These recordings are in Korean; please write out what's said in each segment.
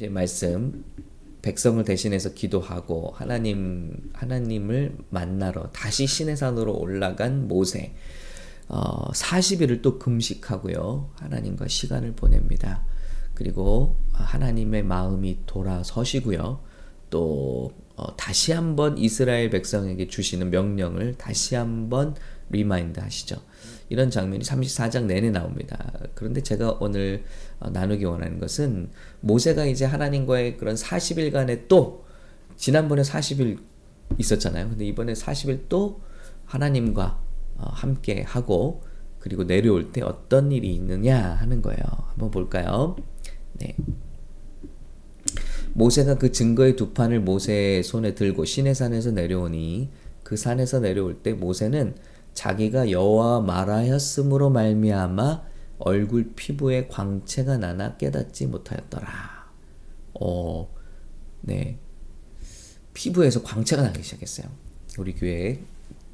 이제 말씀 백성을 대신해서 기도하고 하나님 하나님을 만나러 다시 신의 산으로 올라간 모세. 어, 40일을 또 금식하고요. 하나님과 시간을 보냅니다. 그리고 하나님의 마음이 돌아서시고요. 또 어, 다시 한번 이스라엘 백성에게 주시는 명령을 다시 한번 remind 하시죠. 이런 장면이 34장 내내 나옵니다. 그런데 제가 오늘 어, 나누기 원하는 것은 모세가 이제 하나님과의 그런 40일간의 또 지난번에 40일 있었잖아요. 근데 이번에 40일 또 하나님과 어, 함께 하고 그리고 내려올 때 어떤 일이 있느냐 하는 거예요. 한번 볼까요? 네. 모세가 그 증거의 두 판을 모세의 손에 들고 시내산에서 내려오니 그 산에서 내려올 때 모세는 자기가 여호와 말하였으므로 말미암아 얼굴 피부에 광채가 나나 깨닫지 못하였더라. 어, 네. 피부에서 광채가 나기 시작했어요. 우리 교회에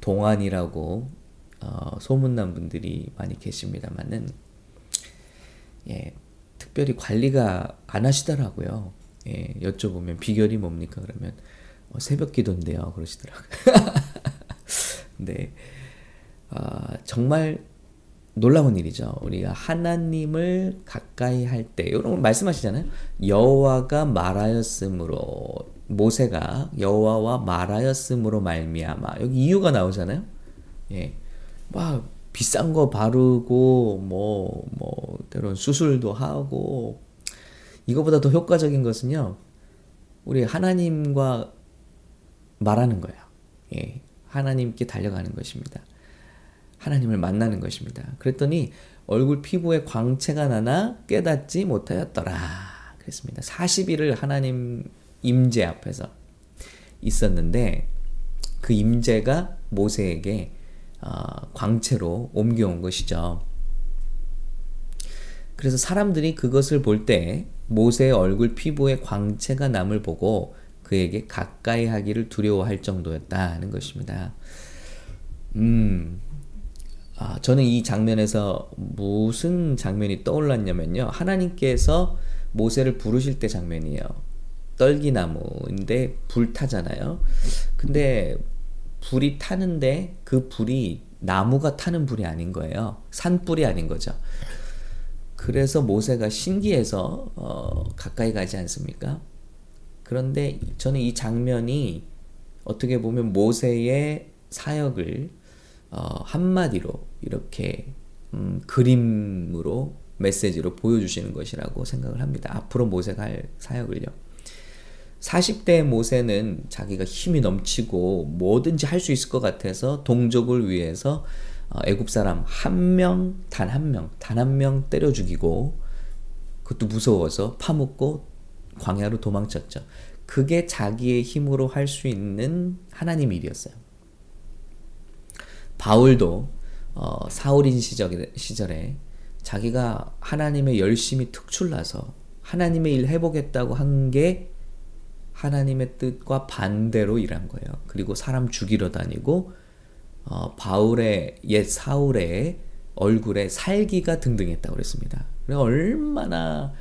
동안이라고 어, 소문난 분들이 많이 계십니다만은 예, 특별히 관리가 안 하시더라고요. 예, 여쭤보면 비결이 뭡니까? 그러면 어, 새벽 기도인데요. 그러시더라고요. 네. 어, 정말 놀라운 일이죠. 우리가 하나님을 가까이 할 때, 이런 말씀하시잖아요. 여호와가 말하였으므로 모세가 여호와와 말하였으므로 말미암아 여기 이유가 나오잖아요. 예, 막 비싼 거 바르고 뭐뭐 뭐, 때론 수술도 하고 이거보다 더 효과적인 것은요. 우리 하나님과 말하는 거예요. 예, 하나님께 달려가는 것입니다. 하나님을 만나는 것입니다. 그랬더니 얼굴 피부에 광채가 나나 깨닫지 못하였더라. 그랬습니다. 40일을 하나님 임재 앞에서 있었는데 그 임재가 모세에게 어, 광채로 옮겨온 것이죠. 그래서 사람들이 그것을 볼 때 모세의 얼굴 피부에 광채가 남을 보고 그에게 가까이 하기를 두려워할 정도였다는 것입니다. 음, 아, 저는 이 장면에서 무슨 장면이 떠올랐냐면요. 하나님께서 모세를 부르실 때 장면이에요. 떨기나무인데 불 타잖아요. 근데 불이 타는데 그 불이 나무가 타는 불이 아닌 거예요. 산불이 아닌 거죠. 그래서 모세가 신기해서 어, 가까이 가지 않습니까? 그런데 저는 이 장면이 어떻게 보면 모세의 사역을 어, 한마디로 이렇게 음, 그림으로 메시지로 보여주시는 것이라고 생각을 합니다. 앞으로 모세가 할 사역을요. 40대 모세는 자기가 힘이 넘치고 뭐든지 할 수 있을 것 같아서 동족을 위해서 어, 애굽 사람 한 명, 단 한 명, 단 한 명 때려 죽이고 그것도 무서워서 파묻고 광야로 도망쳤죠. 그게 자기의 힘으로 할 수 있는 하나님 일이었어요. 바울도 어, 사울인 시절에, 시절에 자기가 하나님의 열심히 특출나서 하나님의 일 해보겠다고 한 게 하나님의 뜻과 반대로 일한 거예요. 그리고 사람 죽이러 다니고 어, 바울의 옛 사울의 얼굴에 살기가 등등했다고 그랬습니다. 얼마나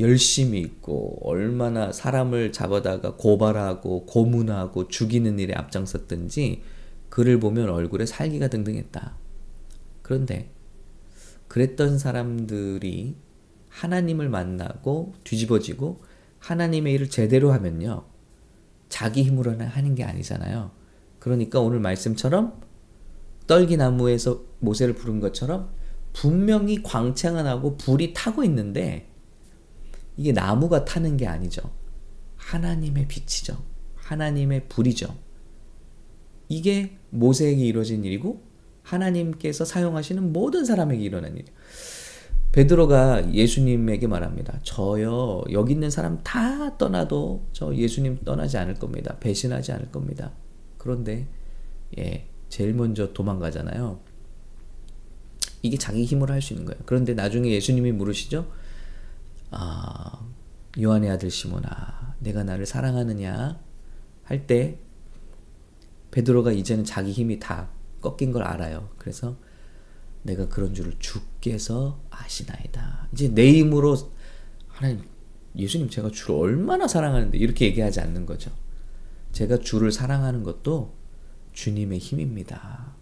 열심히 있고 얼마나 사람을 잡아다가 고발하고 고문하고 죽이는 일에 앞장섰든지 그를 보면 얼굴에 살기가 등등했다. 그런데 그랬던 사람들이 하나님을 만나고 뒤집어지고 하나님의 일을 제대로 하면요. 자기 힘으로는 하는 게 아니잖아요. 그러니까 오늘 말씀처럼 떨기나무에서 모세를 부른 것처럼 분명히 광채가 나고 불이 타고 있는데 이게 나무가 타는 게 아니죠. 하나님의 빛이죠. 하나님의 불이죠. 이게 모세에게 이루어진 일이고 하나님께서 사용하시는 모든 사람에게 일어난 일이에요. 베드로가 예수님에게 말합니다. 저요 여기 있는 사람 다 떠나도 저 예수님 떠나지 않을 겁니다. 배신하지 않을 겁니다. 그런데 예 제일 먼저 도망가잖아요. 이게 자기 힘으로 할 수 있는 거예요. 그런데 나중에 예수님이 물으시죠. 아 요한의 아들 시몬아 내가 나를 사랑하느냐 할 때 베드로가 이제는 자기 힘이 다 꺾인 걸 알아요. 그래서 내가 그런 줄을 주께서 아시나이다. 이제 내 힘으로 하나님 예수님 제가 주를 얼마나 사랑하는데 이렇게 얘기하지 않는 거죠. 제가 주를 사랑하는 것도 주님의 힘입니다.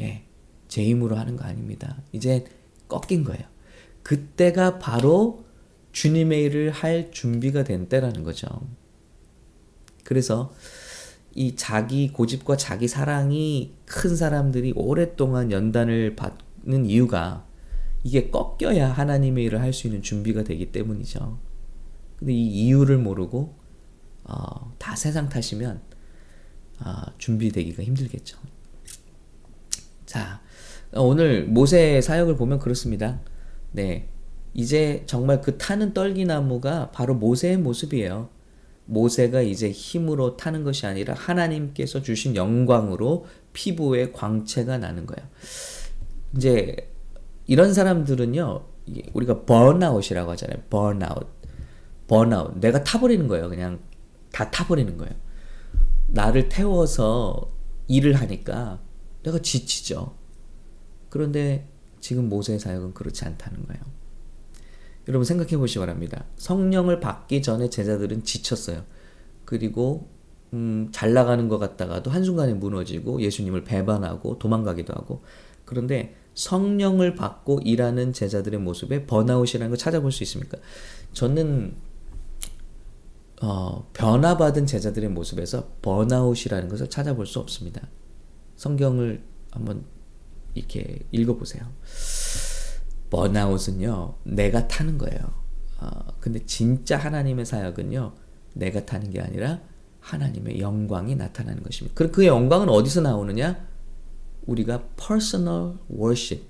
예. 제 힘으로 하는 거 아닙니다. 이제 꺾인 거예요. 그때가 바로 주님의 일을 할 준비가 된 때라는 거죠. 그래서 이 자기 고집과 자기 사랑이 큰 사람들이 오랫동안 연단을 받는 이유가 이게 꺾여야 하나님의 일을 할 수 있는 준비가 되기 때문이죠. 근데 이 이유를 모르고 어, 다 세상 탓이면 어, 준비되기가 힘들겠죠. 자, 오늘 모세 사역을 보면 그렇습니다. 네. 이제 정말 그 타는 떨기나무가 바로 모세의 모습이에요. 모세가 이제 힘으로 타는 것이 아니라 하나님께서 주신 영광으로 피부에 광채가 나는 거예요. 이제 이런 사람들은요, 우리가 번아웃이라고 하잖아요. 번아웃. 번아웃. 내가 타버리는 거예요. 그냥 다 타버리는 거예요. 나를 태워서 일을 하니까 내가 지치죠. 그런데 지금 모세의 사역은 그렇지 않다는 거예요. 여러분 생각해 보시기 바랍니다. 성령을 받기 전에 제자들은 지쳤어요. 그리고 음, 잘 나가는 것 같다가도 한순간에 무너지고 예수님을 배반하고 도망가기도 하고 그런데 성령을 받고 일하는 제자들의 모습에 번아웃이라는 걸 찾아볼 수 있습니까? 저는 어, 변화받은 제자들의 모습에서 번아웃이라는 것을 찾아볼 수 없습니다. 성경을 한번 이렇게 읽어보세요. 번아웃은요, 내가 타는 거예요. 어, 근데 진짜 하나님의 사역은요, 내가 타는 게 아니라 하나님의 영광이 나타나는 것입니다. 그, 그 영광은 어디서 나오느냐? 우리가 personal worship,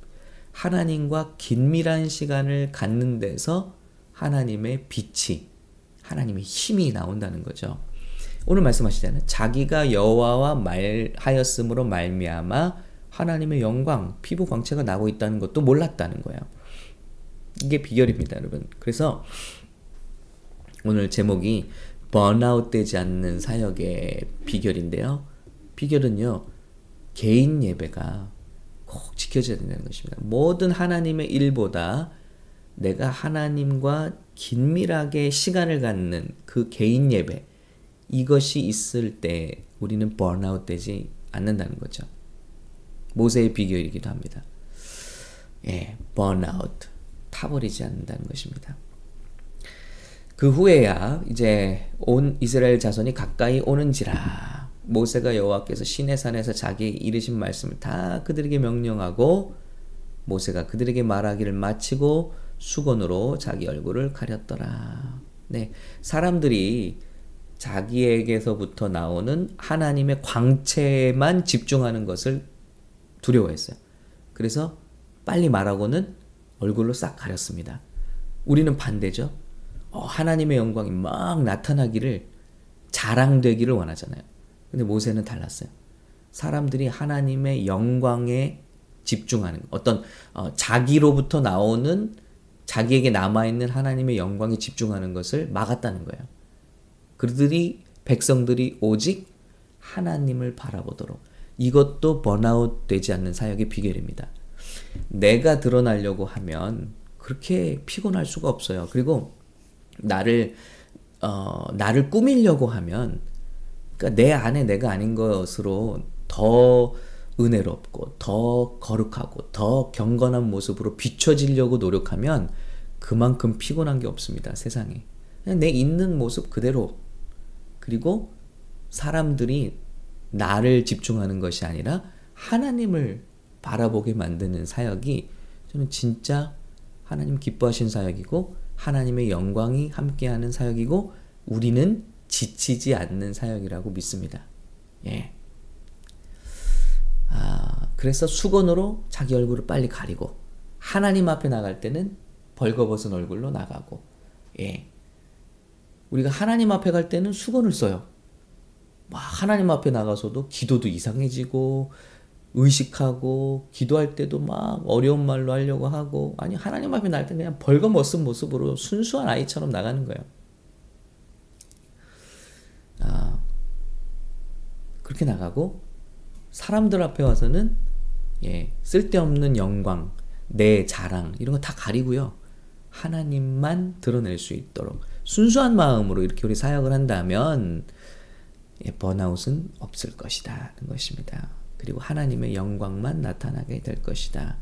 하나님과 긴밀한 시간을 갖는 데서 하나님의 빛이, 하나님의 힘이 나온다는 거죠. 오늘 말씀하시잖아요. 자기가 여호와와 말하였으므로 말미암아 하나님의 영광, 피부 광채가 나고 있다는 것도 몰랐다는 거예요. 이게 비결입니다, 여러분. 그래서 오늘 제목이 번아웃 되지 않는 사역의 비결인데요. 비결은요. 개인 예배가 꼭 지켜져야 된다는 것입니다. 모든 하나님의 일보다 내가 하나님과 긴밀하게 시간을 갖는 그 개인 예배 이것이 있을 때 우리는 번아웃 되지 않는다는 거죠. 모세의 비결이기도 합니다. 예, 번아웃 타버리지 않는다는 것입니다. 그 후에야 이제 온 이스라엘 자손이 가까이 오는지라 모세가 여호와께서 시내산에서 자기 이르신 말씀을 다 그들에게 명령하고 모세가 그들에게 말하기를 마치고 수건으로 자기 얼굴을 가렸더라. 네, 사람들이 자기에게서부터 나오는 하나님의 광채만 집중하는 것을 두려워했어요. 그래서 빨리 말하고는 얼굴로 싹 가렸습니다. 우리는 반대죠. 어, 하나님의 영광이 막 나타나기를 자랑되기를 원하잖아요. 근데 모세는 달랐어요. 사람들이 하나님의 영광에 집중하는 어떤 어, 자기로부터 나오는 자기에게 남아있는 하나님의 영광에 집중하는 것을 막았다는 거예요. 그들이 백성들이 오직 하나님을 바라보도록 이것도 번아웃 되지 않는 사역의 비결입니다. 내가 드러나려고 하면 그렇게 피곤할 수가 없어요. 그리고 나를 어, 나를 꾸밀려고 하면 그러니까 내 안에 내가 아닌 것으로 더 은혜롭고 더 거룩하고 더 경건한 모습으로 비춰지려고 노력하면 그만큼 피곤한 게 없습니다. 세상에. 내 있는 모습 그대로 그리고 사람들이 나를 집중하는 것이 아니라 하나님을 바라보게 만드는 사역이 저는 진짜 하나님 기뻐하신 사역이고 하나님의 영광이 함께하는 사역이고 우리는 지치지 않는 사역이라고 믿습니다. 예. 아, 그래서 수건으로 자기 얼굴을 빨리 가리고 하나님 앞에 나갈 때는 벌거벗은 얼굴로 나가고 예. 우리가 하나님 앞에 갈 때는 수건을 써요. 막 하나님 앞에 나가서도 기도도 이상해지고 의식하고 기도할 때도 막 어려운 말로 하려고 하고 아니 하나님 앞에 나갈 때 그냥 벌거벗은 모습으로 순수한 아이처럼 나가는 거예요. 아 그렇게 나가고 사람들 앞에 와서는 예 쓸데없는 영광 내 자랑 이런 거 다 가리고요 하나님만 드러낼 수 있도록 순수한 마음으로 이렇게 우리 사역을 한다면 예, 번아웃은 없을 것이다. 는 것입니다. 그리고 하나님의 영광만 나타나게 될 것이다.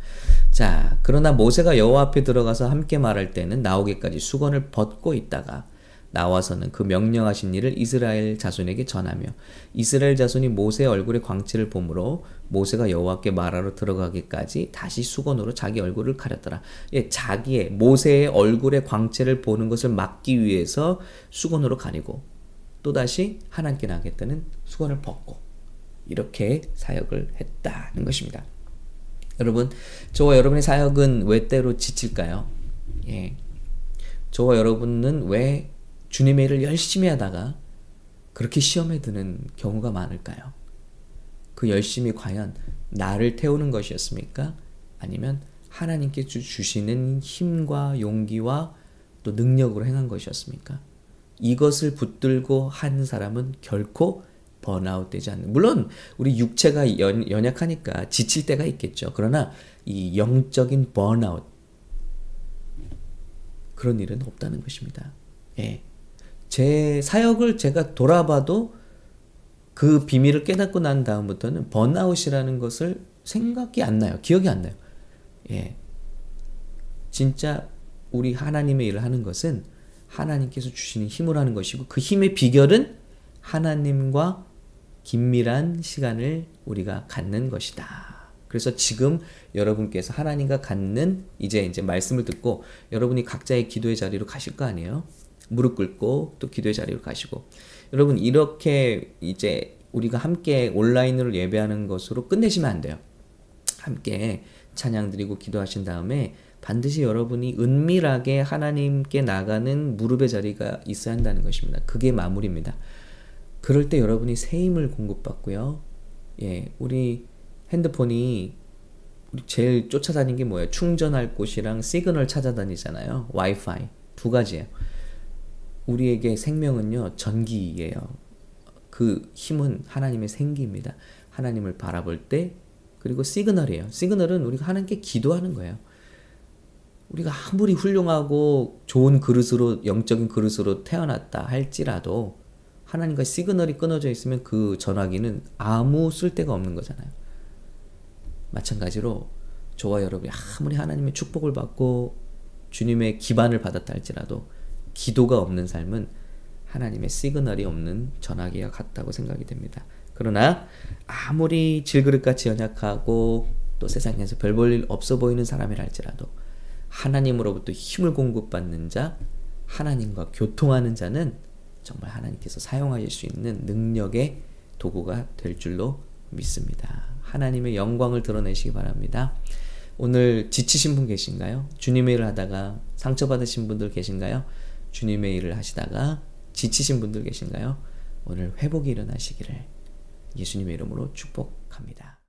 자, 그러나 모세가 여호와 앞에 들어가서 함께 말할 때는 나오기까지 수건을 벗고 있다가 나와서는 그 명령하신 일을 이스라엘 자손에게 전하며 이스라엘 자손이 모세의 얼굴에 광채를 보므로 모세가 여호와께 말하러 들어가기까지 다시 수건으로 자기 얼굴을 가렸더라. 예, 자기의 모세의 얼굴에 광채를 보는 것을 막기 위해서 수건으로 가리고 또다시 하나님께 나겠다는 수건을 벗고 이렇게 사역을 했다는 것입니다. 여러분, 저와 여러분의 사역은 왜 때로 지칠까요? 예. 저와 여러분은 왜 주님의 일을 열심히 하다가 그렇게 시험에 드는 경우가 많을까요? 그 열심이 과연 나를 태우는 것이었습니까? 아니면 하나님께 주시는 힘과 용기와 또 능력으로 행한 것이었습니까? 이것을 붙들고 한 사람은 결코 번아웃 되지 않는. 물론 우리 육체가 연, 연약하니까 지칠 때가 있겠죠. 그러나 이 영적인 번아웃 그런 일은 없다는 것입니다. 예. 제 사역을 제가 돌아봐도 그 비밀을 깨닫고 난 다음부터는 번아웃이라는 것을 생각이 안 나요. 기억이 안 나요. 예. 진짜 우리 하나님의 일을 하는 것은 하나님께서 주시는 힘을 하는 것이고 그 힘의 비결은 하나님과 긴밀한 시간을 우리가 갖는 것이다. 그래서 지금 여러분께서 하나님과 갖는 이제 이제 말씀을 듣고 여러분이 각자의 기도의 자리로 가실 거 아니에요? 무릎 꿇고 또 기도의 자리로 가시고 여러분 이렇게 이제 우리가 함께 온라인으로 예배하는 것으로 끝내시면 안 돼요. 함께 찬양 드리고 기도하신 다음에 반드시 여러분이 은밀하게 하나님께 나가는 무릎의 자리가 있어야 한다는 것입니다. 그게 마무리입니다. 그럴 때 여러분이 새 힘을 공급받고요. 예, 우리 핸드폰이 제일 쫓아다닌 게 뭐예요? 충전할 곳이랑 시그널 찾아다니잖아요. 와이파이 두 가지예요. 우리에게 생명은요 전기예요. 그 힘은 하나님의 생기입니다. 하나님을 바라볼 때 그리고 시그널이에요. 시그널은 우리가 하나님께 기도하는 거예요. 우리가 아무리 훌륭하고 좋은 그릇으로 영적인 그릇으로 태어났다 할지라도 하나님과 시그널이 끊어져 있으면 그 전화기는 아무 쓸데가 없는 거잖아요. 마찬가지로 저와 여러분이 아무리 하나님의 축복을 받고 주님의 기반을 받았다 할지라도 기도가 없는 삶은 하나님의 시그널이 없는 전화기와 같다고 생각이 됩니다. 그러나 아무리 질그릇같이 연약하고 또 세상에서 별 볼 일 없어 보이는 사람이랄지라도 하나님으로부터 힘을 공급받는 자, 하나님과 교통하는 자는 정말 하나님께서 사용하실 수 있는 능력의 도구가 될 줄로 믿습니다. 하나님의 영광을 드러내시기 바랍니다. 오늘 지치신 분 계신가요? 주님의 일을 하다가 상처받으신 분들 계신가요? 주님의 일을 하시다가 지치신 분들 계신가요? 오늘 회복이 일어나시기를 예수님의 이름으로 축복합니다.